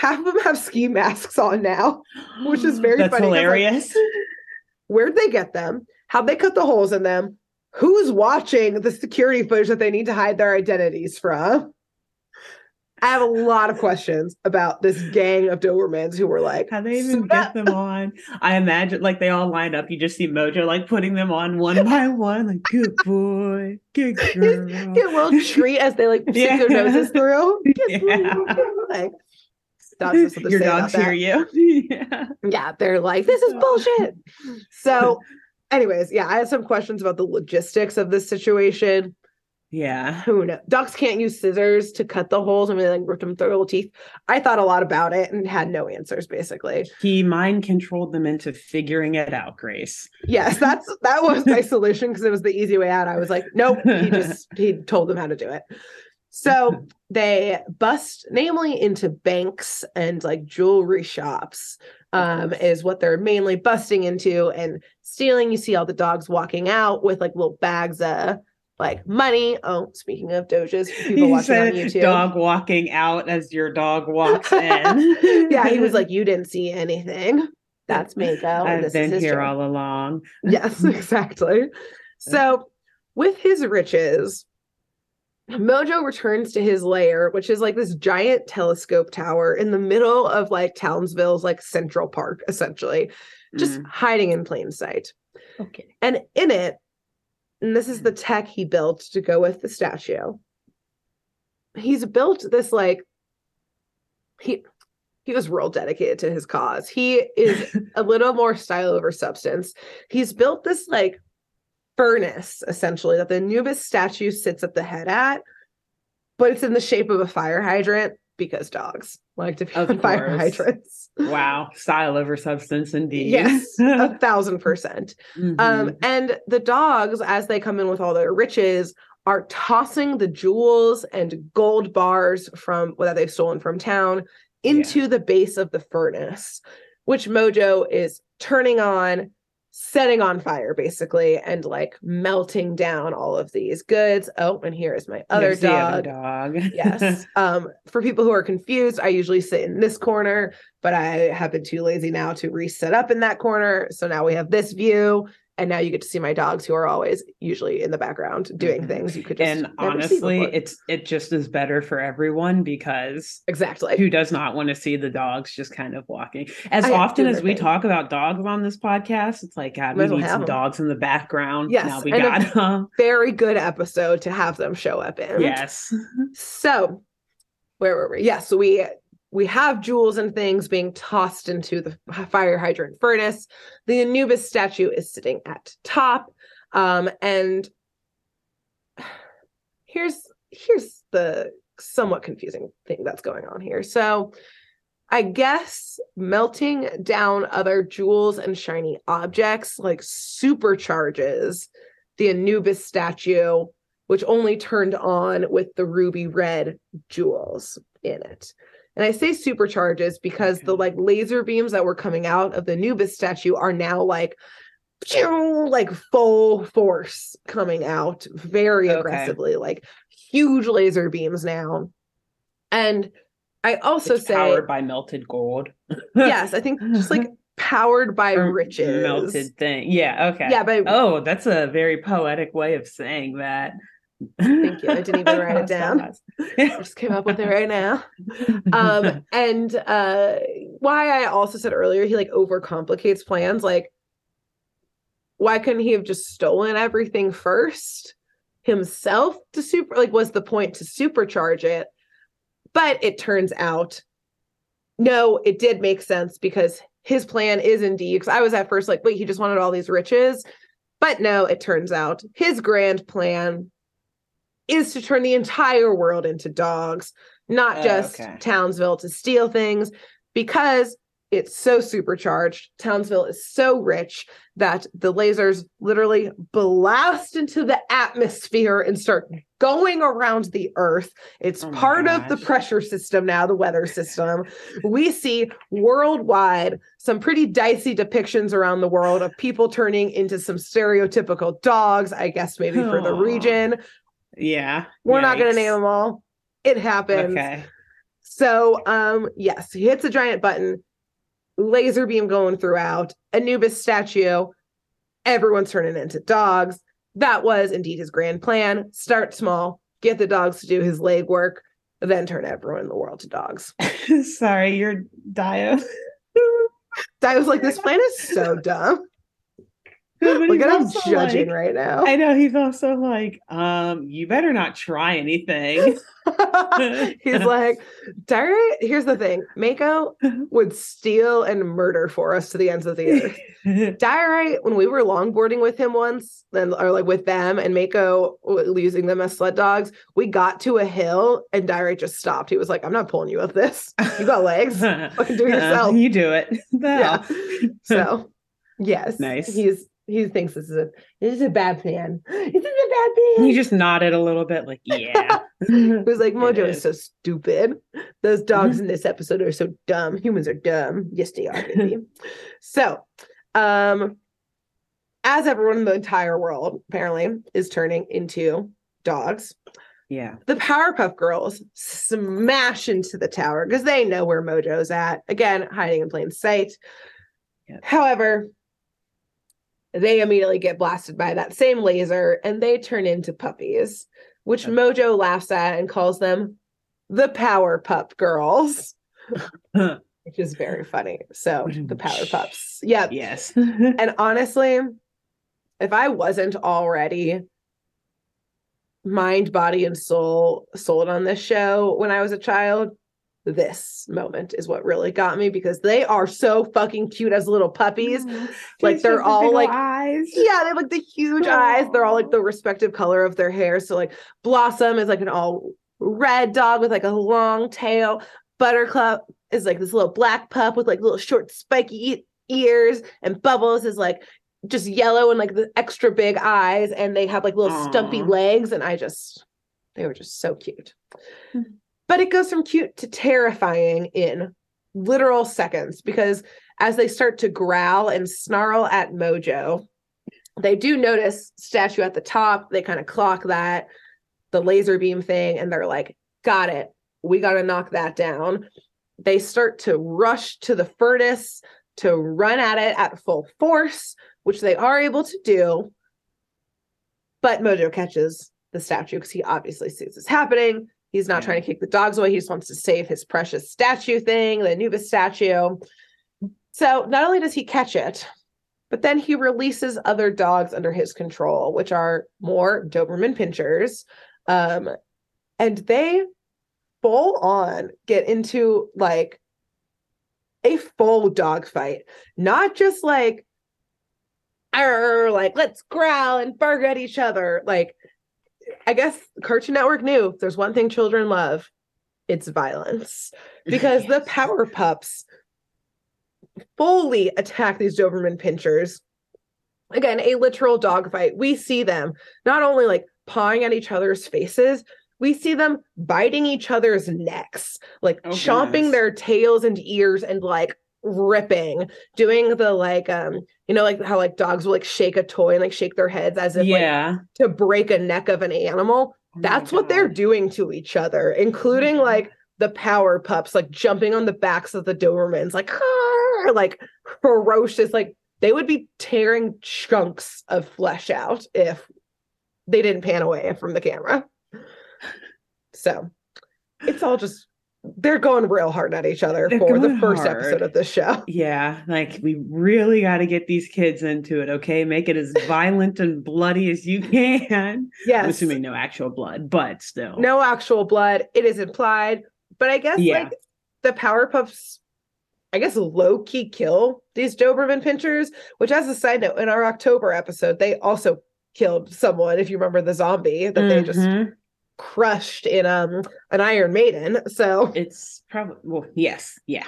half of them have ski masks on now. Which is very That's funny 'cause, like, hilarious. Where'd they get them? How'd they cut the holes in them? Who's watching the security footage that they need to hide their identities from? I have a lot of questions about this gang of Dobermans who were like, How they even "Suit get them on? I imagine like they all line up. You just see Mojo like putting them on one by [LAUGHS] one. Like good boy, good [LAUGHS] girl. Get a little treat as they like stick their noses through. [LAUGHS] Yeah. like, dogs Your dogs hear you. [LAUGHS] yeah. yeah, they're like, this is bullshit. So, [LAUGHS] anyways, yeah, I have some questions about the logistics of this situation. Yeah. Who knows? Ducks can't use scissors to cut the holes. I mean, they like ripped them through little teeth. I thought a lot about it and had no answers, basically. He mind controlled them into figuring it out, Grace. Yes, that's that was my solution because it was the easy way out. I was like, nope. He [LAUGHS] just he told them how to do it. So they bust, namely into banks and like jewelry shops, um, is what they're mainly busting into and stealing. You see all the dogs walking out with like little bags of like money. Oh, speaking of doges, people He watching on YouTube. dog walking out as your dog walks [LAUGHS] in. yeah, he was [LAUGHS] like, You didn't see anything. That's Mako. and I've this been here job." all along. Yes, [LAUGHS] exactly. So, with his riches, Mojo returns to his lair, which is like this giant telescope tower in the middle of like Townsville's like Central Park, essentially, just Mm. hiding in plain sight. okay. And in it, and this is the tech he built to go with the statue. He's built this like he he was real dedicated to his cause. He is [LAUGHS] a little more style over substance. He's built this like furnace essentially that the Anubis statue sits at the head at, but it's in the shape of a fire hydrant because dogs like to be on fire hydrants. Wow. Style over substance indeed. Yes, a [LAUGHS] thousand percent. Mhm. Um, and the dogs, as they come in with all their riches, are tossing the jewels and gold bars from that they've stolen from town into the base of the furnace, which Mojo is turning on, setting on fire basically, and like melting down all of these goods. Oh, and here is my other the other dog. dog. yes. [LAUGHS] Um, for people who are confused, I usually sit in this corner, but I have been too lazy now to reset up in that corner. So now we have this view, and now you get to see my dogs who are always usually in the background doing Mhm. things you could just and honestly, it's it just is better for everyone because exactly who does not want to see the dogs just kind of walking? As I- often as we thing. talk about dogs on this podcast, it's like God, we well need some some 'em. dogs in the background. Yes, now we and got them. [LAUGHS] very good episode to have them show up in. Yes. [LAUGHS] So where were we? Yes, so we we have jewels and things being tossed into the fire hydrant furnace. The Anubis statue is sitting at top. Um, and [SIGHS] here's here's the somewhat confusing thing that's going on here. So I guess melting down other jewels and shiny objects like supercharges the Anubis statue, which only turned on with the ruby red jewels in it. And I say supercharges because okay. the like laser beams that were coming out of the Anubis statue are now like like full force coming out very okay. aggressively, like huge laser beams now. And I also it's say powered by melted gold. yes, I think just like [LAUGHS] powered by or riches. Melted thing. Yeah, okay. Yeah, but oh, that's a very poetic way of saying that. Thank you. I didn't even [LAUGHS] write it down. I just came up with it right now. [LAUGHS] Um, and uh why I also said earlier he like overcomplicates plans. Like, why couldn't he have just stolen everything first himself to super like was the point to supercharge it? But it turns out, no, it did make sense because his plan is indeed, because I was at first like, wait, he just wanted all these riches. But no, it turns out his grand plan is to turn the entire world into dogs, not oh, just okay. Townsville to steal things, because it's so supercharged. Townsville is so rich that the lasers literally blast into the atmosphere and start going around the earth. It's oh part gosh. of the pressure system now, the weather system. we see worldwide some pretty dicey depictions around the world of people turning into some stereotypical dogs, I guess maybe for the region. Yeah. We're Yikes. not going to name them all. It happens. Okay. So, um, yes, he hits a giant button laser beam going throughout, Anubis statue, everyone's turning into dogs. That was indeed his grand plan. Start small, get the dogs to do his leg work, then turn everyone in the world to dogs. [LAUGHS] Sorry, you're Dio. Dio's like, this [LAUGHS] plan is so dumb. [LAUGHS] Look at him judging like, right now. I know he's also like, um, you better not try anything. [LAUGHS] [LAUGHS] he's like, Diary, here's the thing. Mako would steal and murder for us to the ends of the earth. Diary, when we were longboarding with him once, then or like with them and Mako using them as sled dogs, we got to a hill and Diary just stopped. He was like, I'm not pulling you up this. You got legs. Fucking do it yourself. Uh, you do it. yeah. So yes. Nice. He's he thinks this is a this is a bad plan. [GASPS] This is a bad plan. He just nodded a little bit, like, [LAUGHS] yeah. he was like, Mojo is. is. so stupid. Those dogs [LAUGHS] in this episode are so dumb. Humans are dumb. Yes, they are, baby. [LAUGHS] so um as everyone in the entire world apparently is turning into dogs. Yeah. The Powerpuff Girls smash into the tower because they know where Mojo's at. Again, hiding in plain sight. Yep. However, they immediately get blasted by that same laser and they turn into puppies, which okay. Mojo laughs at and calls them the Power Pup Girls, [LAUGHS] which is very funny. So the Power Pups. Yeah. Yes. [LAUGHS] and honestly, if I wasn't already mind, body, and soul sold on this show when I was a child, this moment is what really got me because they are so fucking cute as little puppies. Mm, like they're all like eyes. Yeah, they have like the huge Aww. eyes. They're all like the respective color of their hair. So like Blossom is like an all red dog with like a long tail. Buttercup is like this little black pup with like little short spiky ears, and Bubbles is like just yellow and like the extra big eyes, and they have like little Aww. stumpy legs. And I just, they were just so cute. Mm-hmm. But it goes from cute to terrifying in literal seconds because as they start to growl and snarl at Mojo, they do notice statue at the top. They kind of clock that, the laser beam thing, and they're like, got it. We got to knock that down. They start to rush to the furnace to run at it at full force, which they are able to do. But Mojo catches the statue because he obviously sees this happening. He's not yeah. trying to kick the dogs away. He just wants to save his precious statue thing, the Anubis statue. So not only does he catch it, but then he releases other dogs under his control, which are more Doberman pinschers. Um, and they full on get into like a full dog fight, not just like, like let's growl and bark at each other. Like I guess Cartoon Network knew there's one thing children love, it's violence. [LAUGHS] Because the Power Pups fully attack these Doberman pinschers. Again, a literal dogfight. We see them not only like pawing at each other's faces, we see them biting each other's necks, like Oh, chomping goodness. their tails and ears and like ripping, doing the like um, you know, like how like dogs will like shake a toy and like shake their heads as if like yeah. to break a neck of an animal. Oh That's what they're doing to each other, including Mhm. like the power pups, like jumping on the backs of the Dobermans, like "Arr!" like ferocious. Like they would be tearing chunks of flesh out if they didn't pan away from the camera. So it's all just they're going real hard at each other They're for the first hard. episode of this show. [LAUGHS] Yeah, like we really got to get these kids into it, okay? Make it as violent and bloody as you can. Yes. I'm assuming no actual blood, but still. no actual blood. It is implied, but I guess Yeah. like the Powerpuffs, I guess low key kill these Doberman pinschers. Which, as a side note, in our October episode, they also killed someone. If you remember the zombie that they just Mhm. Crushed in um an Iron Maiden. So It's probably well, yes, yeah.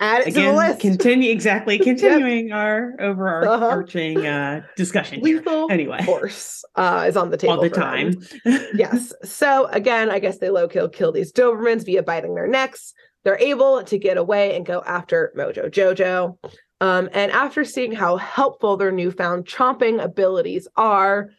add it to the Again, list. continue exactly [LAUGHS] continuing our Uh-huh. overarching uh discussion. here. Lethal Anyway. force uh, is on the table all the time. [LAUGHS] yes. So again, I guess they low kill kill these Dobermans via biting their necks. They're able to get away and go after Mojo Jojo. Um, and after seeing how helpful their newfound chomping abilities are,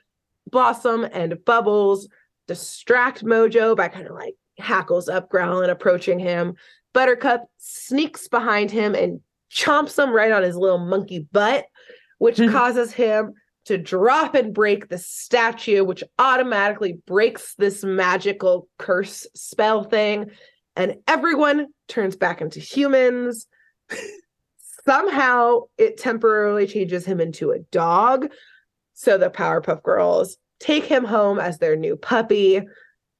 Blossom and Bubbles distract Mojo by kind of like hackles up, growling, approaching him. Buttercup sneaks behind him and chomps him right on his little monkey butt, which [LAUGHS] causes him to drop and break the statue, which automatically breaks this magical curse spell thing. And everyone turns back into humans. [LAUGHS] Somehow it temporarily changes him into a dog. So the Powerpuff Girls take him home as their new puppy.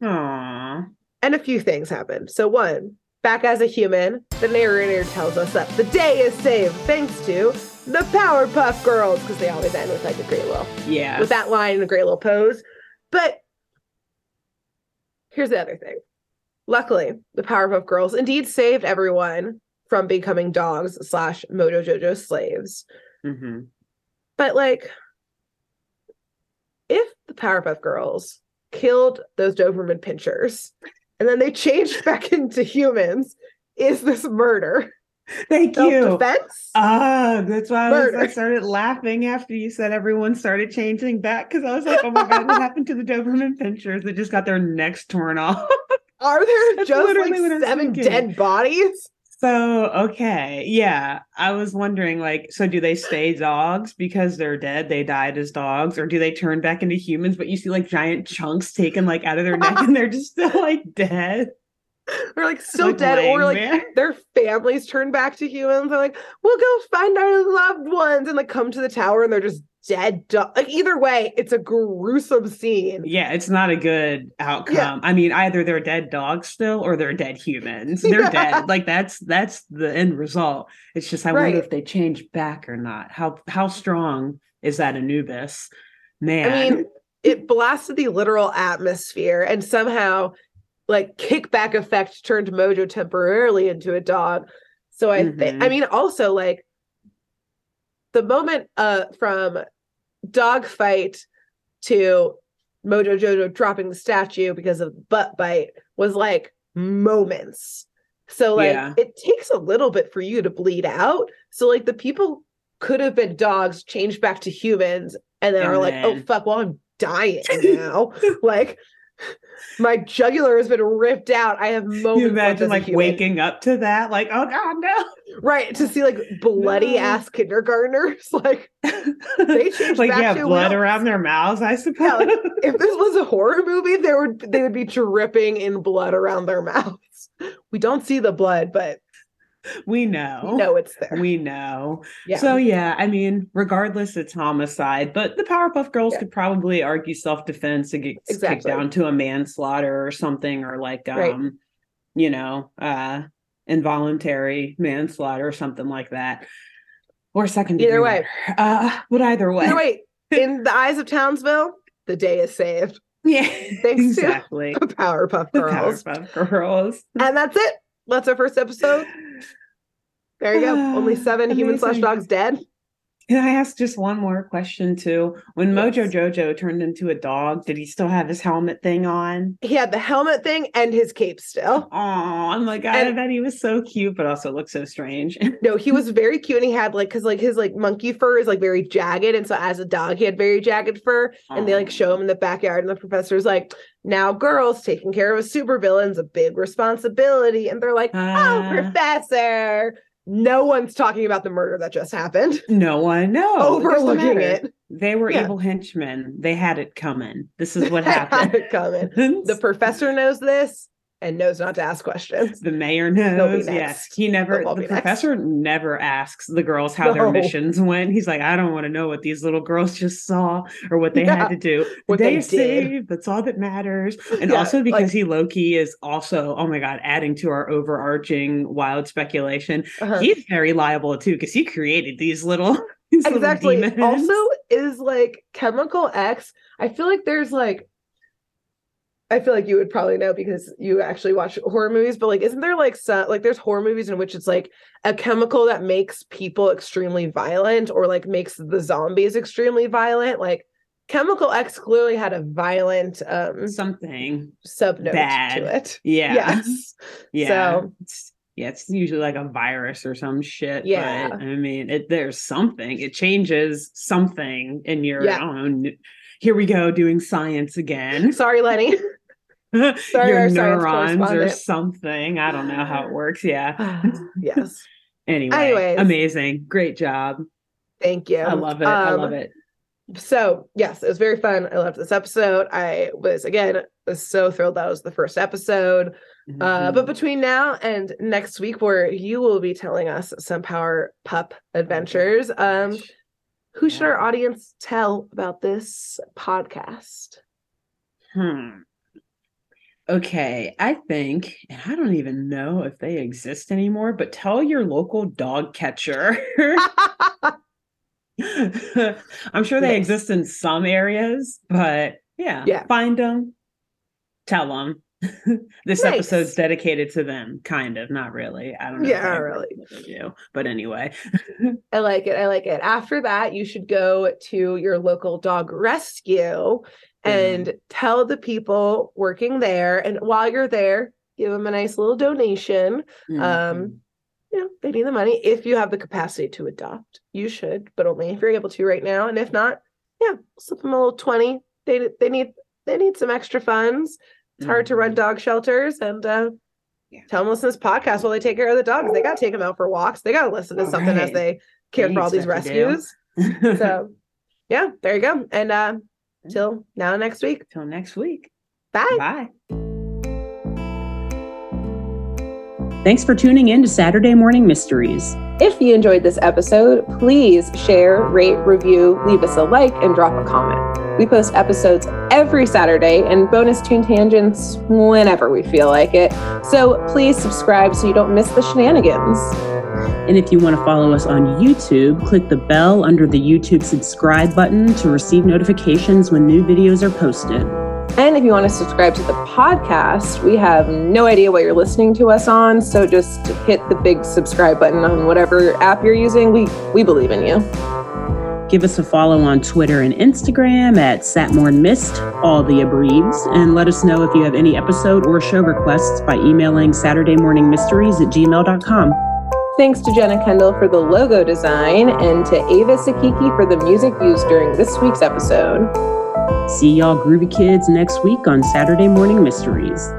Aww. And a few things happen. So, one, back as a human, the narrator tells us that the day is saved thanks to the Powerpuff Girls, because they always end with like a great little Yeah. with that line and a great little pose. But here's the other thing. Luckily, the Powerpuff Girls indeed saved everyone from becoming dogs slash Mojo Jojo slaves. hmm But like, if the Powerpuff Girls killed those Doberman pinschers and then they changed [LAUGHS] back into humans, is this murder? Thank you. Self-defense? Ah, that's why I, was, I [LAUGHS] started laughing after you said everyone started changing back because I was like, oh my god, what happened to the Doberman pinschers? They just got their necks torn off. Are there [LAUGHS] That's just literally what I like seven dead bodies? So, okay. Yeah. I was wondering, like, so do they stay dogs because they're dead? They died as dogs, or do they turn back into humans? But you see, like, giant chunks taken, like, out of their neck [LAUGHS] and they're just still, like, dead. Or like still Like, dead, or like there. their families turn back to humans. They're like, we'll go find our loved ones and like come to the tower and they're just dead. dog. like either way, it's a gruesome scene. Yeah, it's not a good outcome. I mean, either they're dead dogs still or they're dead humans. [LAUGHS] They're Yeah. dead. Like that's that's the end result. It's just I Right. wonder if they change back or not. How how strong is that Anubis? Man. I mean, it blasted the literal atmosphere and somehow like kickback effect turned Mojo temporarily into a dog. So I think I mean also like the moment uh from dog fight to Mojo Jojo dropping the statue because of butt bite was like moments. So like Yeah. it takes a little bit for you to bleed out. So like the people could have been dogs changed back to humans and then And are like, oh fuck, well I'm dying [LAUGHS] now. like my jugular has been ripped out. I have moments. you imagine like waking up to that, like, oh god, no. right to see like bloody No. ass kindergartners. [LAUGHS] Like they [LAUGHS] changed like yeah, blood wheels. around their mouths, I suppose. Yeah, like, [LAUGHS] if this was a horror movie, there would they would be dripping in blood around their mouths. We don't see the blood, but we know. we know it's there. We know. yeah. So yeah, I mean, regardless, it's homicide. But the Powerpuff Girls Yeah. could probably argue self-defense and get kicked down to a manslaughter or something, or like um, Right. you know, uh involuntary manslaughter or something like that. Or second Either way. murder. Uh but either way. Either way, [LAUGHS] in the eyes of Townsville, the day is saved. Yeah, Thanks exactly. [LAUGHS] to Powerpuff The Girls. Powerpuff Girls. And that's it. That's our first episode. There you go. [SIGHS] Only seven human slash dogs dead. Can I ask just one more question too? When Mojo Jojo turned into a dog, did he still have his helmet thing on? He had the helmet thing and his cape still. Oh, I'm like, I bet he was so cute, but also looked so strange. [LAUGHS] No, he was very cute and he had like because like his like monkey fur is like very jagged. And so as a dog, he had very jagged fur. And they like show him in the backyard, and the professor's like, now girls taking care of a supervillain's a big responsibility. And they're like, oh, Ah. professor. No one's talking about the murder that just happened. No one, no, Overlooking it. They were Yeah. evil henchmen. They had it coming. This is what [LAUGHS] happened. it coming. [LAUGHS] The professor knows this and knows not to ask questions. The mayor knows. Yes, he never. The be next. professor never asks the girls how their missions went. He's like, I don't want to know what these little girls just saw or what they Yeah, had to do. what they they saved. That's all that matters. And Yeah, also because like- he low key is also, oh my god, adding to our overarching wild speculation. Uh-huh. He's very liable too because he created these little. [LAUGHS] these exactly demons. also is like chemical x i feel like there's like i feel like you would probably know because you actually watch horror movies but like isn't there like some like there's horror movies in which it's like a chemical that makes people extremely violent or like makes the zombies extremely violent like chemical x clearly had a violent um something. subnote bad. to it Yeah. yes [LAUGHS] Yeah. So- It's, yeah, it's usually like a virus or some shit. Yeah. But, I mean, it, there's something. It changes something in your, Yeah. I don't know. Here we go doing science again. sorry lenny [LAUGHS] [LAUGHS] your neurons or something. I don't know how it works. Yeah. [SIGHS] yes [LAUGHS] Anyway, Anyways. amazing. Great job. thank you I love it. I Um, love it. so yes it was very fun i loved this episode i was again was so thrilled that was the first episode uh Mhm. but between now and next week where you will be telling us some power pup adventures um who should our audience tell about this podcast Hmm. Okay, I think, and I don't even know if they exist anymore, but tell your local dog catcher. [LAUGHS] [LAUGHS] I'm sure they Nice. exist in some areas, but yeah, Yeah. find them, tell them. [LAUGHS] this Nice. episode's dedicated to them, kind of, not really. I don't know. Yeah, really. do, but anyway, i like it i like it after that you should go to your local dog rescue and tell the people working there and while you're there give them a nice little donation. Mhm. um you know they need the money if you have the capacity to adopt. You should but only if you're able to right now. And if not yeah slip them a little 20 they they need they need some extra funds. It's hard to run Mhm. dog shelters and uh Yeah. tell them listen to this podcast while they take care of the dogs. They got to take them out for walks. They got to listen to All something as they care They for all these stuff to do. rescues. So [LAUGHS] yeah there you go. And uh till now next week Till next week. bye Bye. Thanks for tuning in to Saturday Morning Mysteries. If you enjoyed this episode, please share, rate, review, leave us a like, and drop a comment. We post episodes every Saturday and bonus tune tangents whenever we feel like it. So please subscribe so you don't miss the shenanigans. And if you want to follow us on YouTube, click the bell under the YouTube subscribe button to receive notifications when new videos are posted. And if you want to subscribe to the podcast, we have no idea what you're listening to us on. So just hit the big subscribe button on whatever app you're using. We we believe in you. Give us a follow on Twitter and Instagram at satmornmyst, all the abreves, and let us know if you have any episode or show requests by emailing saturday SaturdayMorningMysteries at gmail.com. Thanks to Jenna Kendle for the logo design and to Avis Akekee for the music used during this week's episode. See y'all groovy kids next week on Saturday Morning Mysteries.